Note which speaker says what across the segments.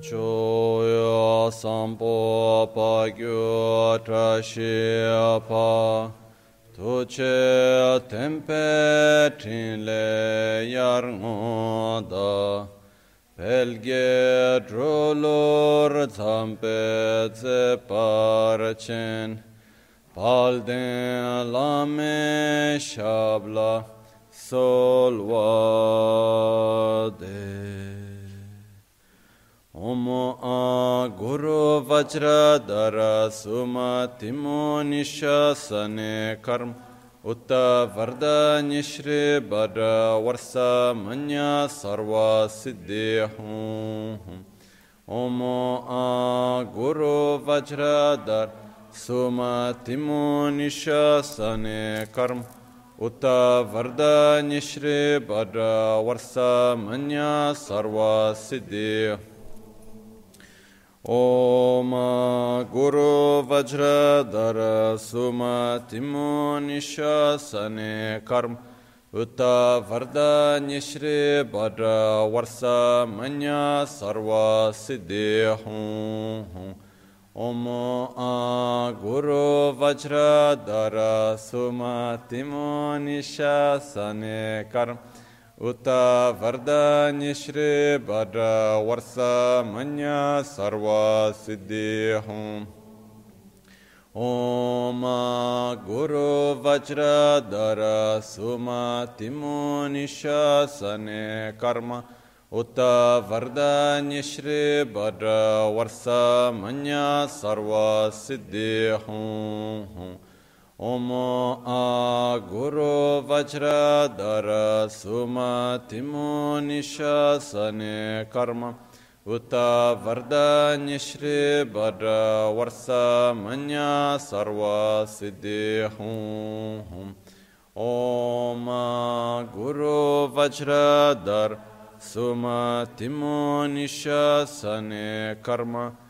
Speaker 1: Choyo sampo pa gyo trashi pa Tuche tempe trinle yar ngoda Pelge drolor zampe ze parchen Palden lame shabla solvade Om a Guru Vajradhara Sumatimo Nishasane Karma. Utta Varda Nishri Bhadra Varsa Manya Sarva Siddhi Hum. Om a Guru Vajradhara Sumatimo Nishasane Karma. Utta Varda Nishri Bhadra Varsa Manya Sarva Siddhi Vajradhara Sumatimo Nishasane Karma Utta Varda Nishri Bhadra Varsa Manya Sarva Siddhi Hum Om Guru Vajradhara Sumatimo Nishasane Karma Uta Varda Nishri Bhadra Varsa Manya Sarva Siddhi Hum Om Guru Vajradhara Sumatimo Nishasane Karma Uta Varda Nishri Bhadra Varsa Manya Sarva Siddhi Hum Om A Guru Vajradhara Sumatimo Nishasane Karma. Uta Varda Nishri Bhadra Varsa Manya Sarva Siddhi Hum Om Guru Vajradhara Sumatimo Nishasane Karma Utta Varda Nishri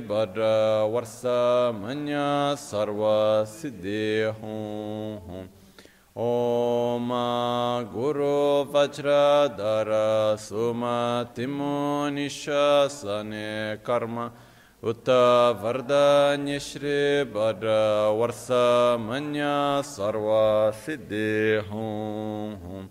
Speaker 1: Bhadra Varsa Manya Sarva Siddhi Hum Om Guru Vajradhara Sumatimo Nishasane Karma Utta Varda Nishri Bhadra Varsa Manya Sarva Siddhi Hum Guru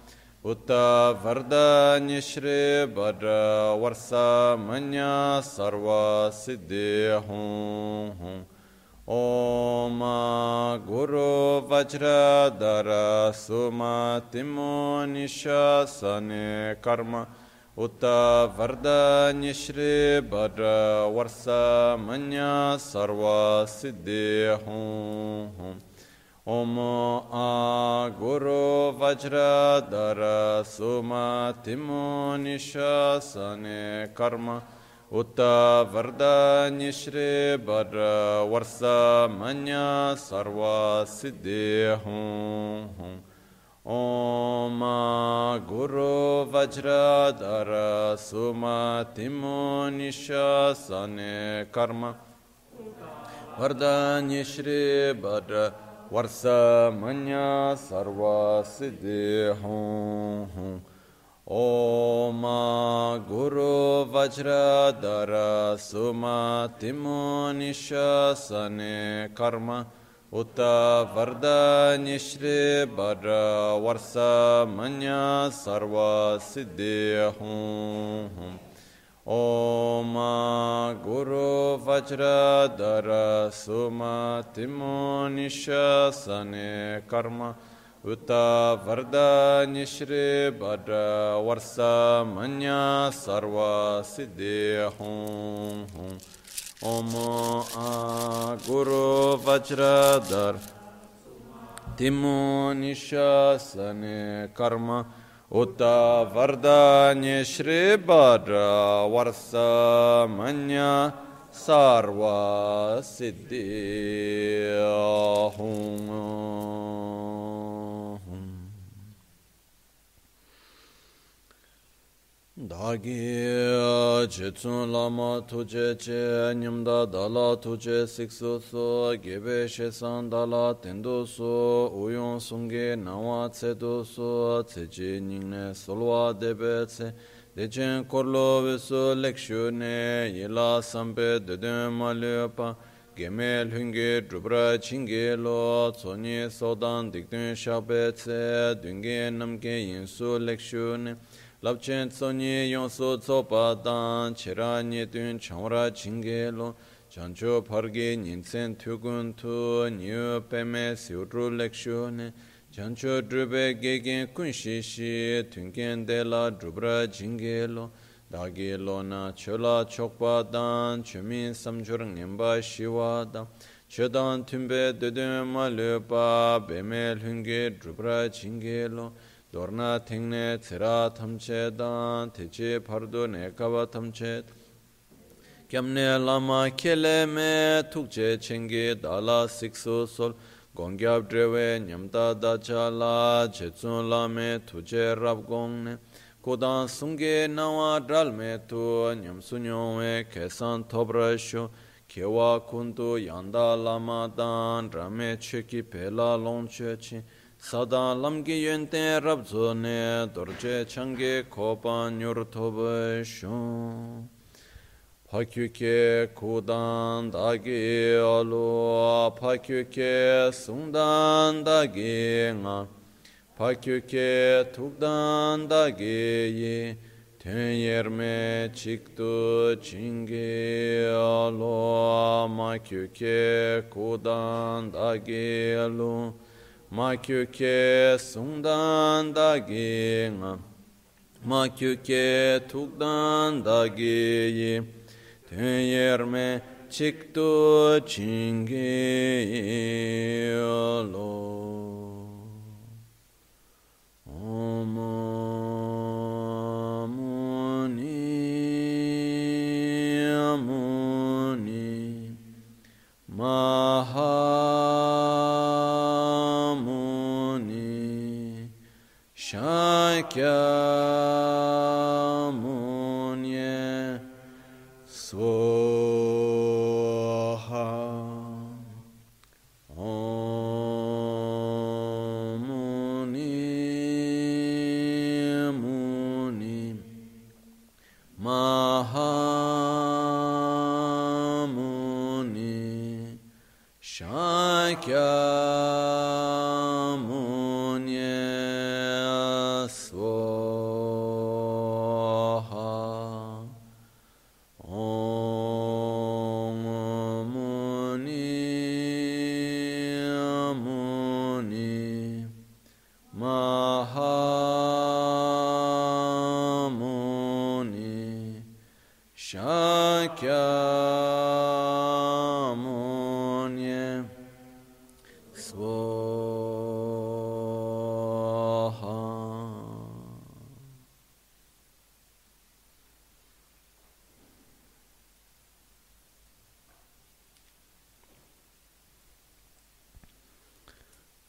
Speaker 1: Nishri Bhadra Varsa Manya Sarva Siddhi Hum Om Guru Vajradhara Sumatimo Nishasane Karma Utta Varda Nishri Bhadra Varsa Manya Sarva Siddhi Hum Om A Guru Vajradhara Sumatimo Nishasane Karma Utta Varda Nishri Bhadra Varsa Manya Sarva Siddhi Hum Om Guru Vajradhara Sumatimo Nishasane Karma Varda Nishri Bhadra Varsa Manya Sarva Siddhi Hum Om Guru Vajradhara Sumatimo Nishasane Karma Utta Varda Nishri Bhadra Varsa Manya Sarva Siddhi Hum Om Guru Vajradhara Sumatimo Nishasane Karma Utta Varda Nishri Bhadra Varsa Manya Sarva Siddhi Hum Om Guru Vajradhar Timo Nishasane Karma Uta vardanya shri bhadra manya sarva siddhi hum. dāgī chitsun lāma tujé ché nyamdā dālā tujé siksu su gībē shēsān dālā tendu su uyōng sungī nāwā tsé tu su tsé chī nyingne sulwā dēbē tsé dēchēn korlo visu lekshū nē yilā sāmbē dēdēn mālyō pā gēmē lhūngī drupra chīngī lō tsōnyī sōdān dikdēn shābē tsé dūngī namkē yinsu lekshū nē labchen tsonyi yonso tsopa dan chera nye tun chamra chinge chancho parge nyinsen tukun tu nyu peme siutru lekshu ne. Chancho drube gegen kunshi shi tunken de la drubra chinge lo. Dagi lo na chola chokpa dan chumin samchur ngenpa shiwa dan chodan tumbe dudun ma lupa beme lungi drubra chinge dorna tengne tsira tamche dan teche pardo nekava tamche kyamne lama kele me tukche chengi dala sikso sol. Gongyab drewe nyamta dacha la chetsun la me tuje rab gongne kodan sunge nawa dral me tu nyam kesan tobra sho. Kewa kundu yanda lama dan rame cheki pela long chechi 사다 람게 연테 랍존네 도르제 창게 코반 요르토베쇼 파큐케 고단 다게 알로 파큐케 숭단 다게 nga 파큐케 툭단 다게 tenyerme çıktı çinge alo makyuke kudan da gelu ma kyu ke sungdan da ge nga ma kyu ke tukdan da ge yi. Ten yer me chik tu ching ge lo. Om Muni Muni Maha Shakyamuni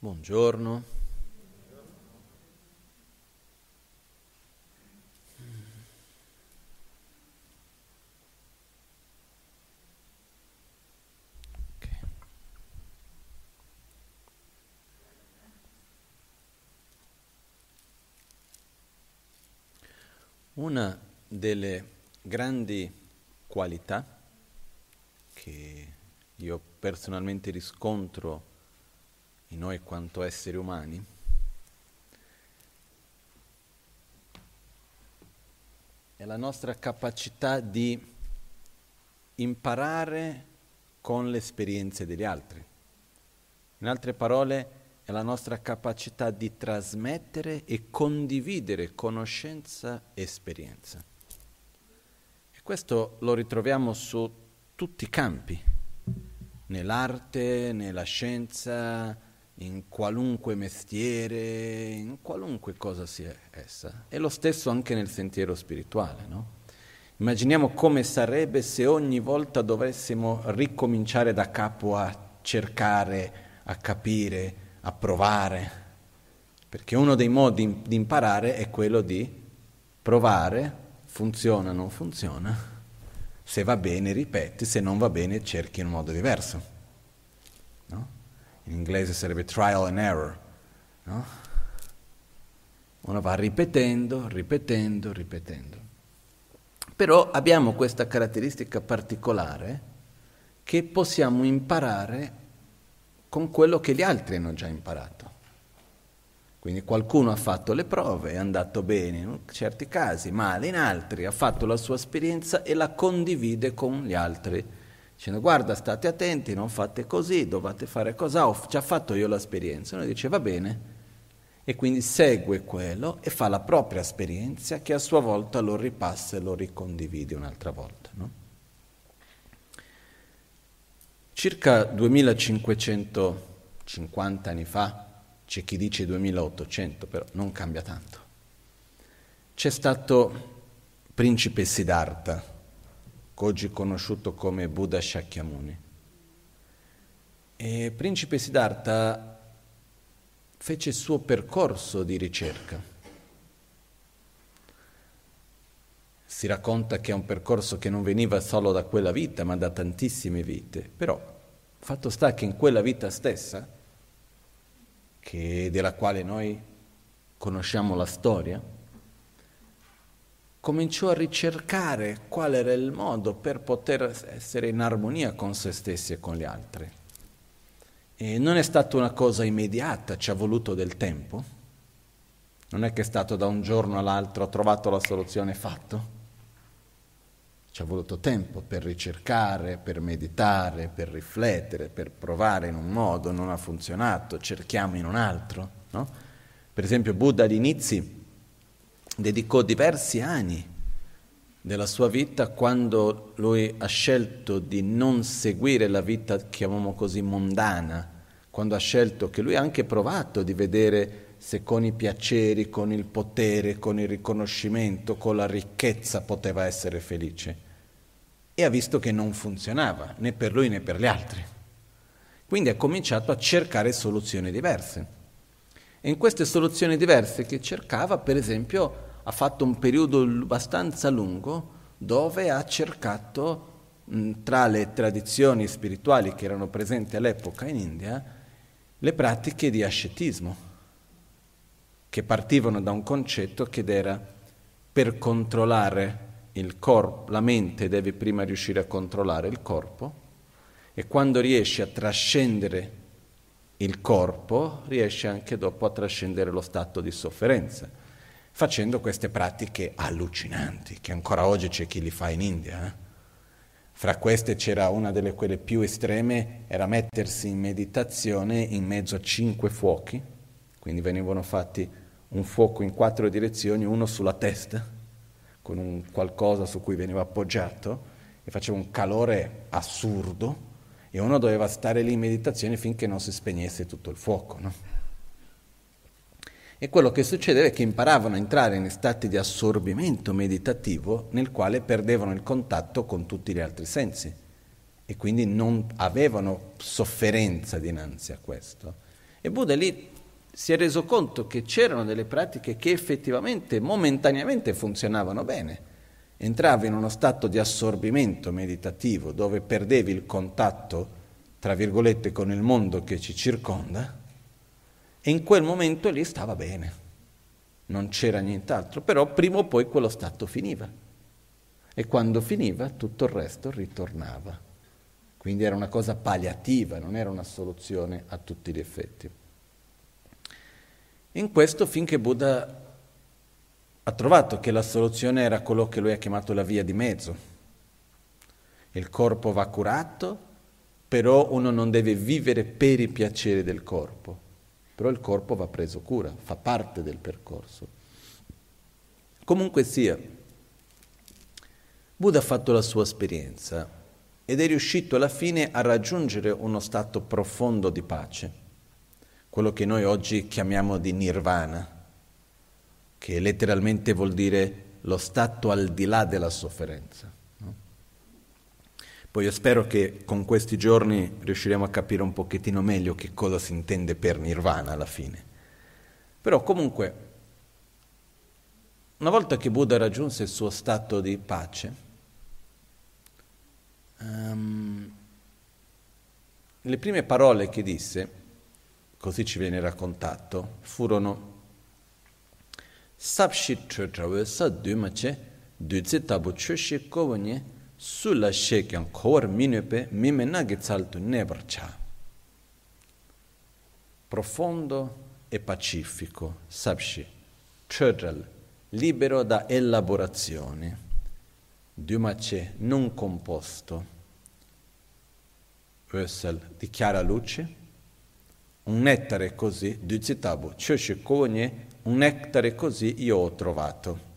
Speaker 1: Buongiorno. Ok. Una delle grandi qualità che io personalmente riscontro in noi quanto esseri umani è la nostra capacità di imparare con le esperienze degli altri. In altre parole, è la nostra capacità di trasmettere e condividere conoscenza e esperienza. E questo lo ritroviamo su tutti i campi, nell'arte, nella scienza, in qualunque mestiere, in qualunque cosa sia essa. E lo stesso anche nel sentiero spirituale, no? Immaginiamo come sarebbe se ogni volta dovessimo ricominciare da capo a cercare, a capire, a provare, perché uno dei modi di imparare è quello di provare, funziona, non funziona, se va bene ripeti, se non va bene cerchi in un modo diverso. No? In inglese sarebbe trial and error. No? Uno va ripetendo, ripetendo, ripetendo. Però abbiamo questa caratteristica particolare che possiamo imparare con quello che gli altri hanno già imparato. Quindi qualcuno ha fatto le prove, è andato bene in certi casi, male in altri, ha fatto la sua esperienza e la condivide con gli altri, dicendo guarda state attenti, non fate così, dovete fare cosa, ho già fatto io l'esperienza. Uno dice va bene, e quindi segue quello e fa la propria esperienza che a sua volta lo ripassa e lo ricondivide un'altra volta. No? Circa 2550 anni fa, c'è chi dice 2800, però non cambia tanto, c'è stato principe Siddhartha, oggi conosciuto come Buddha Shakyamuni. E principe Siddhartha fece il suo percorso di ricerca. Si racconta che è un percorso che non veniva solo da quella vita, ma da tantissime vite. Però, fatto sta che in quella vita stessa, che, della quale noi conosciamo la storia, cominciò a ricercare qual era il modo per poter essere in armonia con se stessi e con gli altri. E non è stata una cosa immediata, ci ha voluto del tempo. Non è che è stato da un giorno all'altro, ho trovato la soluzione fatto. Ci ha voluto tempo per ricercare, per meditare, per riflettere, per provare in un modo, non ha funzionato, cerchiamo in un altro. No? Per esempio Buddha agli inizi dedicò diversi anni della sua vita quando lui ha scelto di non seguire la vita, chiamiamo così, mondana, quando ha scelto che lui ha anche provato di vedere se con i piaceri, con il potere, con il riconoscimento, con la ricchezza poteva essere felice. E ha visto che non funzionava, né per lui né per gli altri. Quindi ha cominciato a cercare soluzioni diverse. E in queste soluzioni diverse che cercava, per esempio, ha fatto un periodo abbastanza lungo dove ha cercato, tra le tradizioni spirituali che erano presenti all'epoca in India, le pratiche di ascetismo, che partivano da un concetto che era per controllare il corpo, la mente deve prima riuscire a controllare il corpo e quando riesce a trascendere il corpo riesce anche dopo a trascendere lo stato di sofferenza facendo queste pratiche allucinanti, che ancora oggi c'è chi li fa in India. Eh? Fra queste c'era una delle quelle più estreme, era mettersi in meditazione in mezzo a cinque fuochi, quindi venivano fatti un fuoco in quattro direzioni, uno sulla testa, con un qualcosa su cui veniva appoggiato, e faceva un calore assurdo, e uno doveva stare lì in meditazione finché non si spegnesse tutto il fuoco. No? E quello che succedeva è che imparavano a entrare in stati di assorbimento meditativo nel quale perdevano il contatto con tutti gli altri sensi e quindi non avevano sofferenza dinanzi a questo. E Buddha lì si è reso conto che c'erano delle pratiche che effettivamente, momentaneamente funzionavano bene. Entravi in uno stato di assorbimento meditativo dove perdevi il contatto, tra virgolette, con il mondo che ci circonda e in quel momento lì stava bene, non c'era nient'altro, però prima o poi quello stato finiva. E quando finiva tutto il resto ritornava. Quindi era una cosa palliativa, non era una soluzione a tutti gli effetti. In questo finché Buddha ha trovato che la soluzione era quello che lui ha chiamato la via di mezzo. Il corpo va curato, però uno non deve vivere per i piaceri del corpo, però il corpo va preso cura, fa parte del percorso. Comunque sia, Buddha ha fatto la sua esperienza ed è riuscito alla fine a raggiungere uno stato profondo di pace, quello che noi oggi chiamiamo di nirvana, che letteralmente vuol dire
Speaker 2: lo stato al di là della sofferenza. No? Poi io spero che con questi giorni riusciremo a capire un pochettino meglio che cosa si intende per nirvana alla fine. Però comunque, una volta che Buddha raggiunse il suo stato di pace, um, le prime parole che disse, così ci viene raccontato, furono Sapshi trawe sa dumache, duzi tabu chushi kownye, sulla shekyan kowar minupe, mime nagi zaltu nebarcha. Profondo e pacifico, Sapshi, Chödral, libero da elaborazioni, Dumace non composto, Ösel di chiara luce, un nettare così, Duzitabu, Chöshikogne, un nettare così io ho trovato.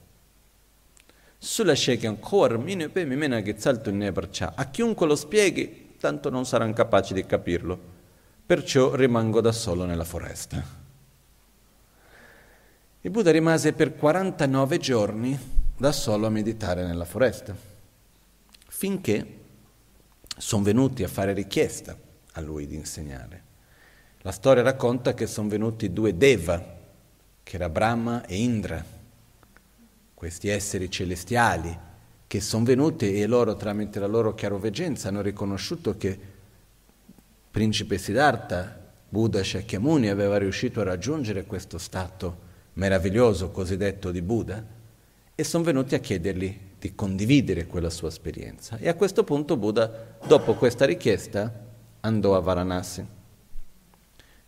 Speaker 2: Sulla Shekhan Khor Minupe Mimena Gezzaltu Nebrcha, a chiunque lo spieghi, tanto non saranno capaci di capirlo, perciò rimango da solo nella foresta. Il Buddha rimase per 49 giorni da solo a meditare nella foresta, finché sono venuti a fare richiesta a lui di insegnare. La storia racconta che sono venuti due Deva, che era Brahma e Indra, questi esseri celestiali, che sono venuti e loro tramite la loro chiaroveggenza hanno riconosciuto che principe Siddhartha, Buddha Shakyamuni, aveva riuscito a raggiungere questo stato meraviglioso cosiddetto di Buddha e sono venuti a chiedergli di condividere quella sua esperienza. E a questo punto Buddha, dopo questa richiesta, andò a Varanasi,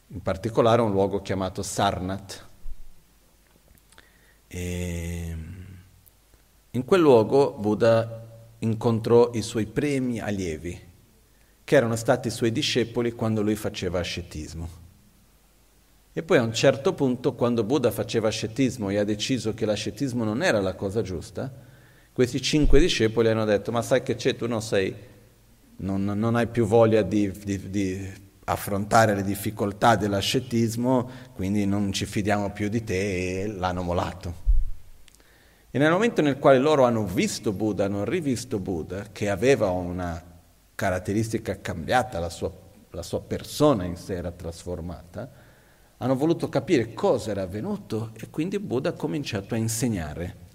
Speaker 2: in particolare a un luogo chiamato Sarnat. E in quel luogo Buddha incontrò i suoi primi allievi, che erano stati i suoi discepoli quando lui faceva ascetismo. E poi a un certo punto, quando Buddha faceva ascetismo e ha deciso che l'ascetismo non era la cosa giusta, questi cinque discepoli hanno detto, ma sai che c'è, tu non sei, non, non hai più voglia di, di, di, affrontare le difficoltà dell'ascetismo, quindi non ci fidiamo più di te e l'hanno molato. E nel momento nel quale loro hanno visto Buddha, hanno rivisto Buddha, che aveva una caratteristica cambiata, la sua, la sua persona in sé era trasformata, hanno voluto capire cosa era avvenuto e quindi Buddha ha cominciato a insegnare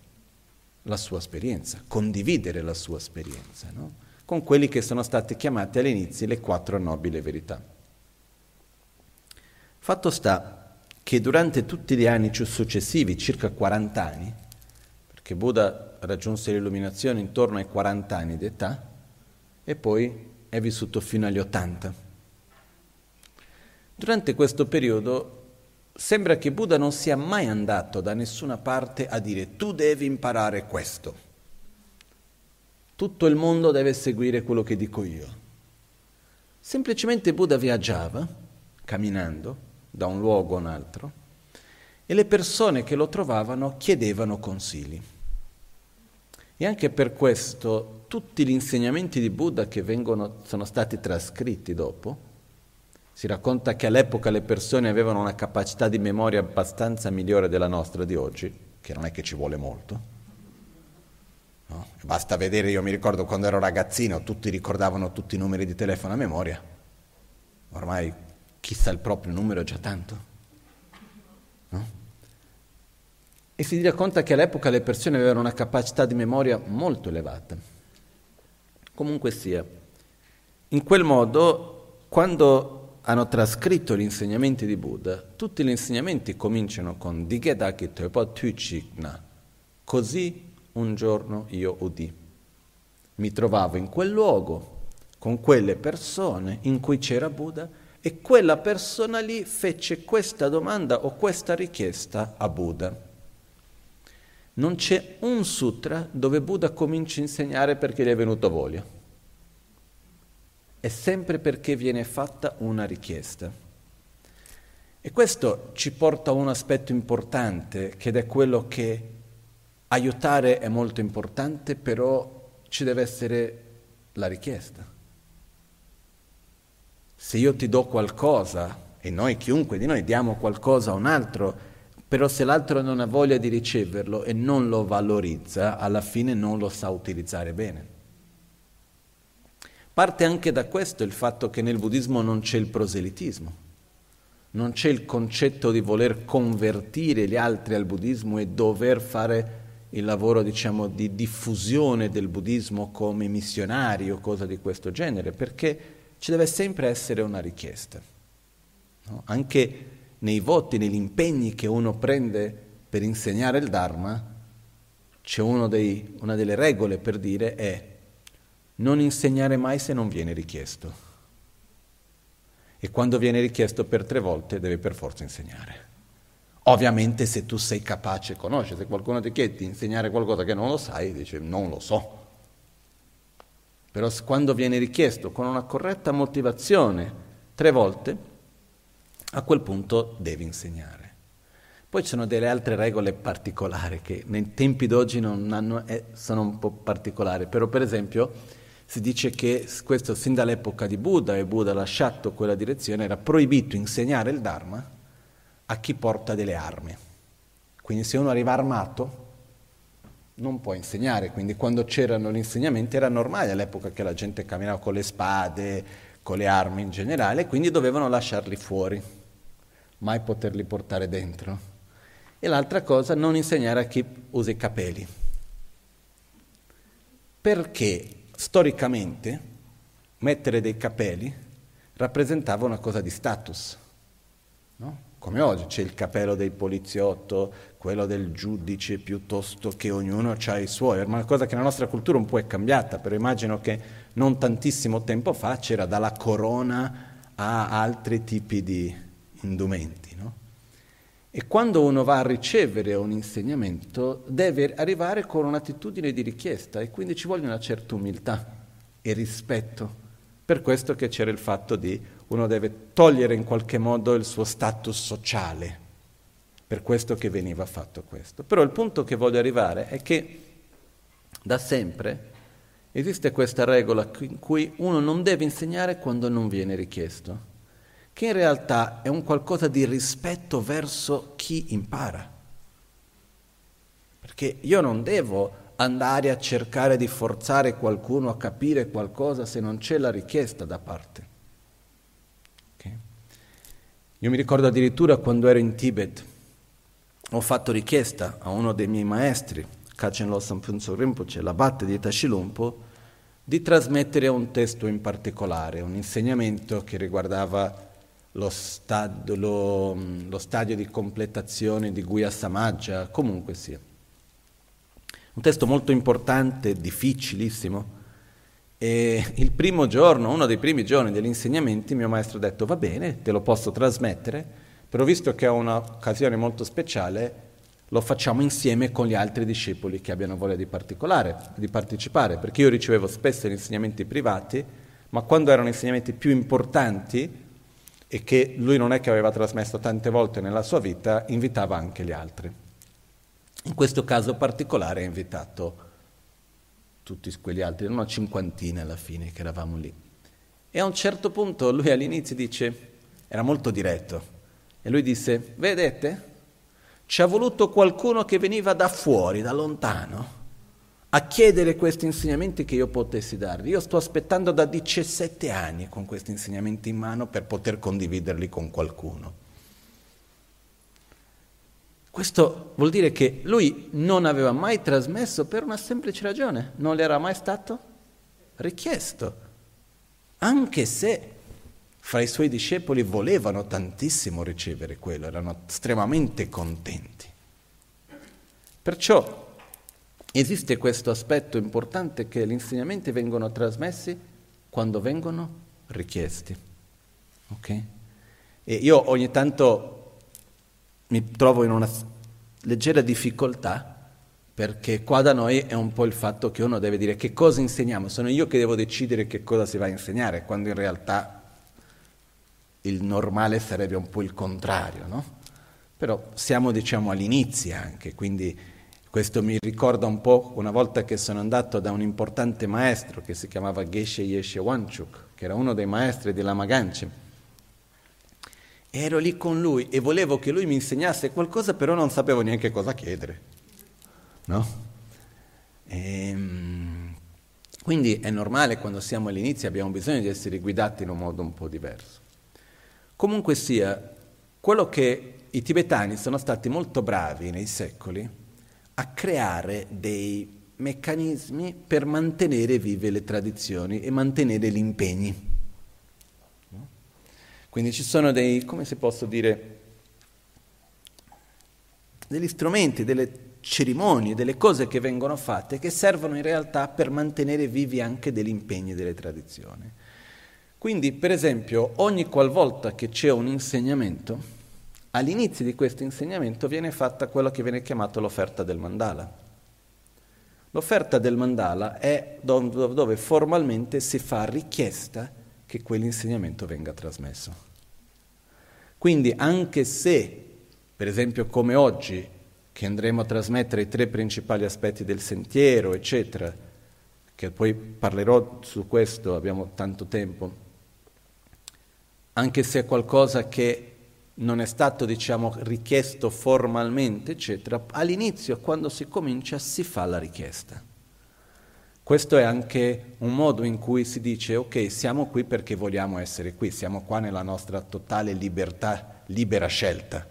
Speaker 2: la sua esperienza, condividere la sua esperienza, no? con quelli che sono stati chiamati all'inizio le quattro nobili verità. Fatto sta che durante tutti gli anni successivi, circa 40 anni, perché Buddha raggiunse l'illuminazione intorno ai 40 anni d'età e poi è vissuto fino agli 80 Durante questo periodo sembra che Buddha non sia mai andato da nessuna parte a dire tu devi imparare questo. Tutto il mondo deve seguire quello che dico io. Semplicemente Buddha viaggiava, camminando da un luogo a un altro, e le persone che lo trovavano chiedevano consigli. E anche per questo tutti gli insegnamenti di Buddha che vengono, sono stati trascritti dopo, si racconta che all'epoca le persone avevano una capacità di memoria abbastanza migliore della nostra di oggi, che non è che ci vuole molto. No? Basta vedere, io mi ricordo quando ero ragazzino, tutti ricordavano tutti i numeri di telefono a memoria. Ormai chi sa il proprio numero è già tanto. No? E si racconta che all'epoca le persone avevano una capacità di memoria molto elevata. Comunque sia, in quel modo, quando hanno trascritto gli insegnamenti di Buddha, tutti gli insegnamenti cominciano con Digedaki Tepa Tuchikna. Così un giorno io udì. Mi trovavo in quel luogo con quelle persone in cui c'era Buddha e quella persona lì fece questa domanda o questa richiesta a Buddha. Non c'è un sutra dove Buddha comincia a insegnare perché gli è venuto voglia è sempre perché viene fatta una richiesta. E questo ci porta a un aspetto importante, che è quello che aiutare è molto importante, però ci deve essere la richiesta. Se io ti do qualcosa, e noi chiunque di noi diamo qualcosa a un altro, Però se l'altro non ha voglia di riceverlo e non lo valorizza, alla fine non lo sa utilizzare bene. Parte anche da questo il fatto che nel buddismo non c'è il proselitismo, non c'è il concetto di voler convertire gli altri al buddismo e dover fare il lavoro diciamo, di diffusione del buddismo come missionari o cosa di questo genere, perché ci deve sempre essere una richiesta. No? Anche nei voti, negli impegni che uno prende per insegnare il Dharma, c'è dei, una delle regole per dire è non insegnare mai se non viene richiesto. E quando viene richiesto per tre volte deve per forza insegnare. Ovviamente se tu sei capace, conosci, se qualcuno ti chiede di insegnare qualcosa che non lo sai, dice non lo so. Però quando viene richiesto con una corretta motivazione tre volte, a quel punto devi insegnare. Poi ci sono delle altre regole particolari che nei tempi d'oggi hanno, eh, sono un po' particolari, però per esempio si dice che questo sin dall'epoca di Buddha, e Buddha ha lasciato quella direzione, era proibito insegnare il Dharma a chi porta delle armi. Quindi se uno arriva armato non può insegnare, quindi quando c'erano gli insegnamenti era normale all'epoca che la gente camminava con le spade, con le armi in generale, quindi dovevano lasciarli fuori mai poterli portare dentro. E l'altra cosa, non insegnare a chi usa i capelli. Perché storicamente mettere dei capelli rappresentava una cosa di status. No? Come oggi c'è il capello del poliziotto, quello del giudice, piuttosto che ognuno ha i suoi. È una cosa che nella nostra cultura un po' è cambiata, però immagino che non tantissimo tempo fa c'era dalla corona a altri tipi di, indumenti. No? E quando uno va a ricevere un insegnamento deve arrivare con un'attitudine di richiesta e quindi ci vuole una certa umiltà e rispetto. Per questo che c'era il fatto di uno deve togliere in qualche modo il suo status sociale, per questo che veniva fatto questo. Però il punto che voglio arrivare è che da sempre esiste questa regola in cui uno non deve insegnare quando non viene richiesto che in realtà è un qualcosa di rispetto verso chi impara. Perché io non devo andare a cercare di forzare qualcuno a capire qualcosa se non c'è la richiesta da parte. Io mi ricordo addirittura quando ero in Tibet, ho fatto richiesta a uno dei miei maestri, Kachen Losam Phunso Rinpoche, l'abate di Tashilumpo, di trasmettere un testo in particolare, un insegnamento che riguardava lo, stadio, lo, lo stadio di completazione di Guya Samaggia, comunque sia. Un testo molto importante, difficilissimo. E il primo giorno, uno dei primi giorni degli insegnamenti, mio maestro ha detto va bene, te lo posso trasmettere, però visto che è un'occasione molto speciale, lo facciamo insieme con gli altri discepoli che abbiano voglia di, di partecipare, perché io ricevevo spesso gli insegnamenti privati, ma quando erano insegnamenti più importanti, e che lui non è che aveva trasmesso tante volte nella sua vita, invitava anche gli altri. In questo caso particolare ha invitato tutti quegli altri, una cinquantina alla fine che eravamo lì. E a un certo punto lui all'inizio dice, era molto diretto, e lui disse, vedete, ci ha voluto qualcuno che veniva da fuori, da lontano, a chiedere questi insegnamenti che io potessi darvi. Io sto aspettando da 17 anni con questi insegnamenti in mano per poter condividerli con qualcuno. Questo vuol dire che lui non aveva mai trasmesso per una semplice ragione, non le era mai stato richiesto, anche se fra i suoi discepoli volevano tantissimo ricevere quello, erano estremamente contenti. Perciò Esiste questo aspetto importante che gli insegnamenti vengono trasmessi quando vengono richiesti. Okay? E io ogni tanto mi trovo in una leggera difficoltà perché qua da noi è un po' il fatto che uno deve dire che cosa insegniamo, sono io che devo decidere che cosa si va a insegnare, quando in realtà il normale sarebbe un po' il contrario, no? Però siamo diciamo all'inizio anche, quindi questo mi ricorda un po' una volta che sono andato da un importante maestro che si chiamava Geshe Yeshe Wanchuk, che era uno dei maestri di Lama Ganchen. Ero lì con lui e volevo che lui mi insegnasse qualcosa, però non sapevo neanche cosa chiedere. No? E, ehm, quindi è normale quando siamo all'inizio abbiamo bisogno di essere guidati in un modo un po' diverso. Comunque sia, quello che i tibetani sono stati molto bravi nei secoli a creare dei meccanismi per mantenere vive le tradizioni e mantenere gli impegni. Quindi ci sono dei, come si posso dire, degli strumenti, delle cerimonie, delle cose che vengono fatte che servono in realtà per mantenere vivi anche degli impegni delle tradizioni. Quindi, per esempio, ogni qualvolta che c'è un insegnamento, all'inizio di questo insegnamento viene fatta quello che viene chiamato l'offerta del mandala. L'offerta del mandala è dove formalmente si fa richiesta che quell'insegnamento venga trasmesso. Quindi anche se, per esempio come oggi, che andremo a trasmettere i tre principali aspetti del sentiero, eccetera, che poi parlerò su questo, abbiamo tanto tempo, anche se è qualcosa che non è stato, diciamo, richiesto formalmente, eccetera, all'inizio, quando si comincia, si fa la richiesta. Questo è anche un modo in cui si dice, ok, siamo qui perché vogliamo essere qui, siamo qua nella nostra totale libertà, libera scelta.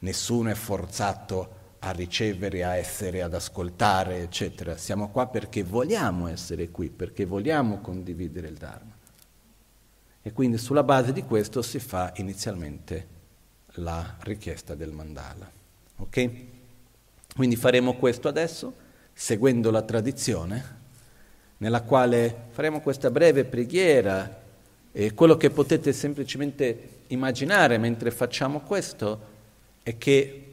Speaker 2: Nessuno è forzato a ricevere, a essere, ad ascoltare, eccetera. Siamo qua perché vogliamo essere qui, perché vogliamo condividere il Dharma. E quindi sulla base di questo si fa inizialmente la richiesta del mandala. Ok? Quindi faremo questo adesso, seguendo la tradizione, nella quale faremo questa breve preghiera e quello che potete semplicemente immaginare mentre facciamo questo è che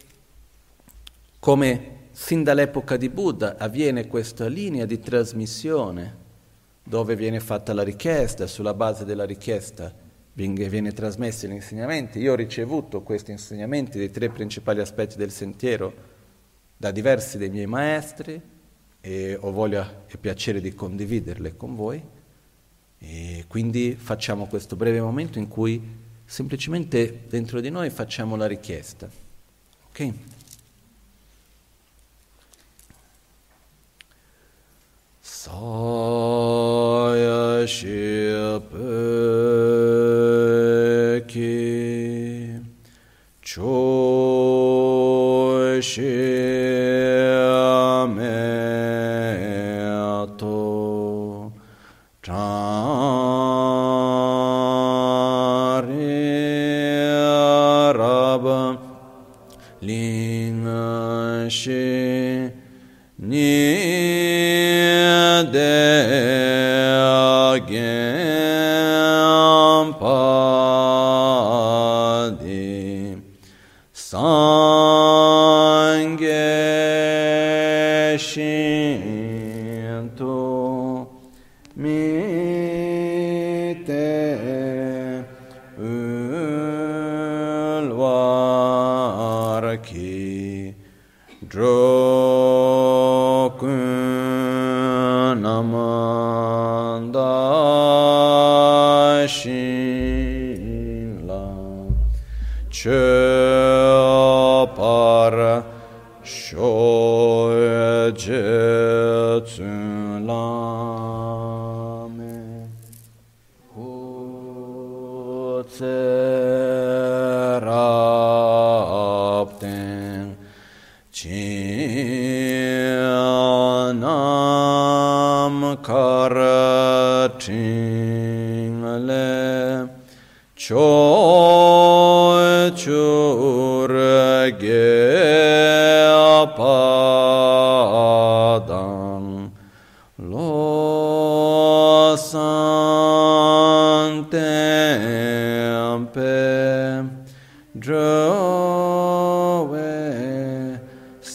Speaker 2: come sin dall'epoca di Buddha avviene questa linea di trasmissione dove viene fatta la richiesta, sulla base della richiesta viene, viene trasmesso l'insegnamento. Io ho ricevuto questi insegnamenti dei tre principali aspetti del sentiero da diversi dei miei maestri e ho voglia e piacere di condividerle con voi. E quindi facciamo questo breve momento in cui semplicemente dentro di noi facciamo la richiesta. Ok? Saya Shipeki Choshiameto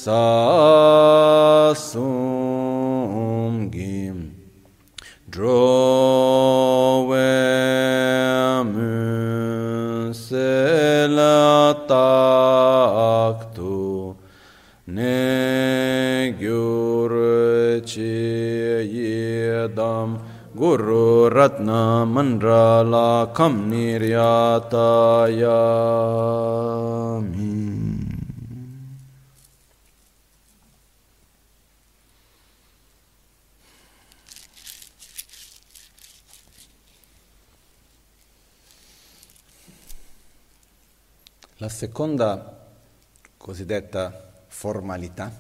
Speaker 2: sa sum gim drove mun se ne gyur yedam
Speaker 1: guru ratna mandrala kam
Speaker 2: niryataya seconda cosiddetta formalità,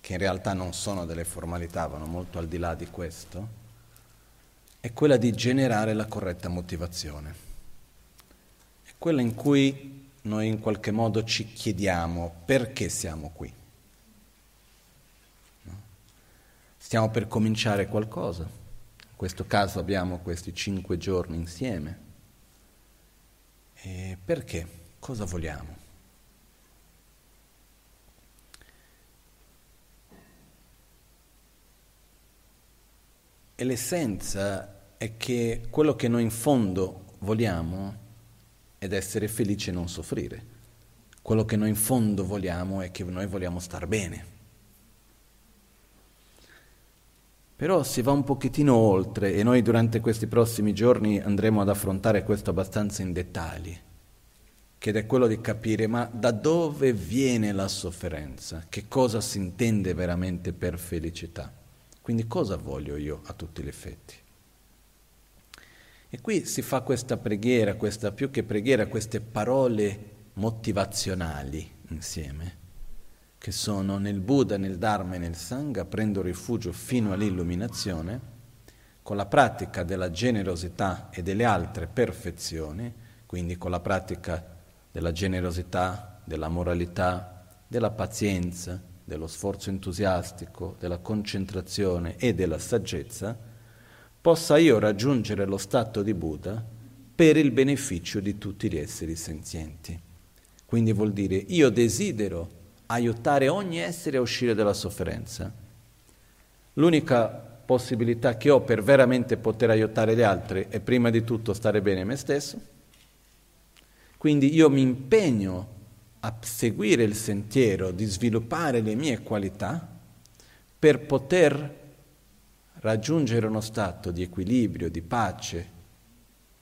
Speaker 2: che in realtà non sono delle formalità, vanno molto al di là di questo, è quella di generare la corretta motivazione. È quella in cui noi in qualche modo ci chiediamo perché siamo qui. Stiamo per cominciare qualcosa. In questo caso abbiamo questi cinque giorni insieme. E perché? Cosa vogliamo? E l'essenza è che quello che noi in fondo vogliamo è essere felici e non soffrire. Quello che noi in fondo vogliamo è che noi vogliamo star bene. Però si va un pochettino oltre e noi durante questi prossimi giorni andremo ad affrontare questo abbastanza in dettagli che è quello di capire ma da dove viene la sofferenza, che cosa si intende veramente per felicità. Quindi cosa voglio io a tutti gli effetti? E qui si fa questa preghiera, questa più che preghiera, queste parole motivazionali insieme, che sono nel Buddha, nel Dharma e nel Sangha, prendo rifugio fino all'illuminazione, con la pratica della generosità e delle altre perfezioni, quindi con la pratica della generosità, della moralità, della pazienza, dello sforzo entusiastico, della concentrazione e della saggezza, possa io raggiungere lo stato di Buddha per il beneficio di tutti gli esseri senzienti. Quindi vuol dire io desidero aiutare ogni essere a uscire dalla sofferenza. L'unica possibilità che ho per veramente poter aiutare gli altri è prima di tutto stare bene me stesso quindi io mi impegno a seguire il sentiero di sviluppare le mie qualità per poter raggiungere uno stato di equilibrio, di pace,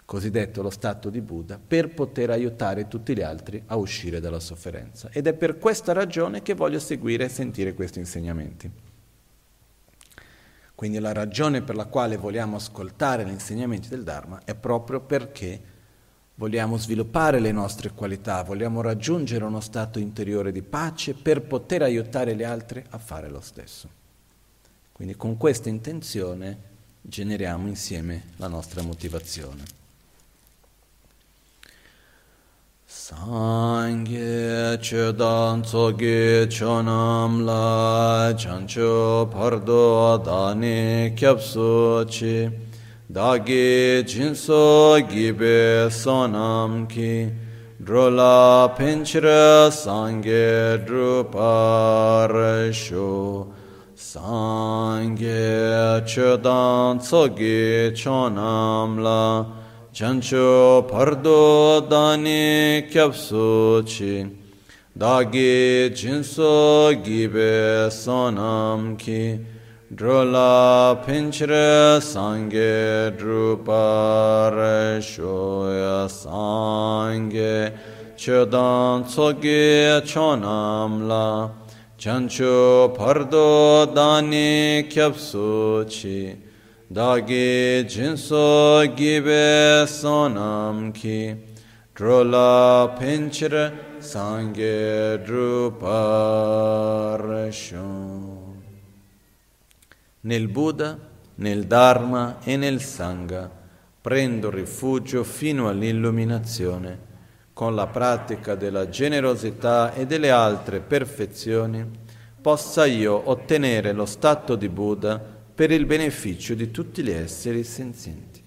Speaker 2: cosiddetto lo stato di Buddha, per poter aiutare tutti gli altri a uscire dalla sofferenza. Ed è per questa ragione che voglio seguire e sentire questi insegnamenti. Quindi la ragione per la quale vogliamo ascoltare gli insegnamenti del Dharma è proprio perché Vogliamo sviluppare le nostre qualità, vogliamo raggiungere uno stato interiore di pace per poter aiutare gli altri a fare lo stesso. Quindi con questa intenzione generiamo insieme la nostra motivazione. Sangye chodan tsoge chonam la chancho pardo dani kyapso chi dāgī jīnsō gībē sōnām kī drōlā pēnchirā sāngē drupārā shō sāngē chōdān tsōgī chōnām lā chanchō pardō dāni kyabsō chī dāgī jīnsō gībē sōnām kī Drola pinchre sange drupare shoya sange. Chodan tsoge chonam la chancho pardo dani kyapsu chi. Dagi jinso gibe sonam ki. Drola pinchre sange drupare shoya nel Buddha, nel Dharma e nel Sangha prendo rifugio fino all'illuminazione con la pratica della generosità e delle altre perfezioni, possa io ottenere lo stato di Buddha per il beneficio di tutti gli esseri senzienti.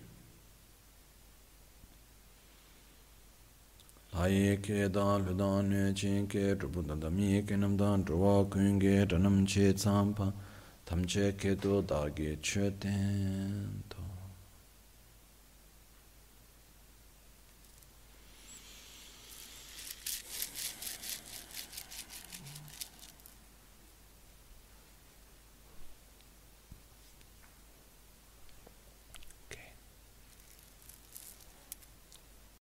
Speaker 2: Aye ke da lu da ne chen ke rupu da da mi ke nam da ruwa kun ge ranam che tsampa tamche kedo dagi chöten to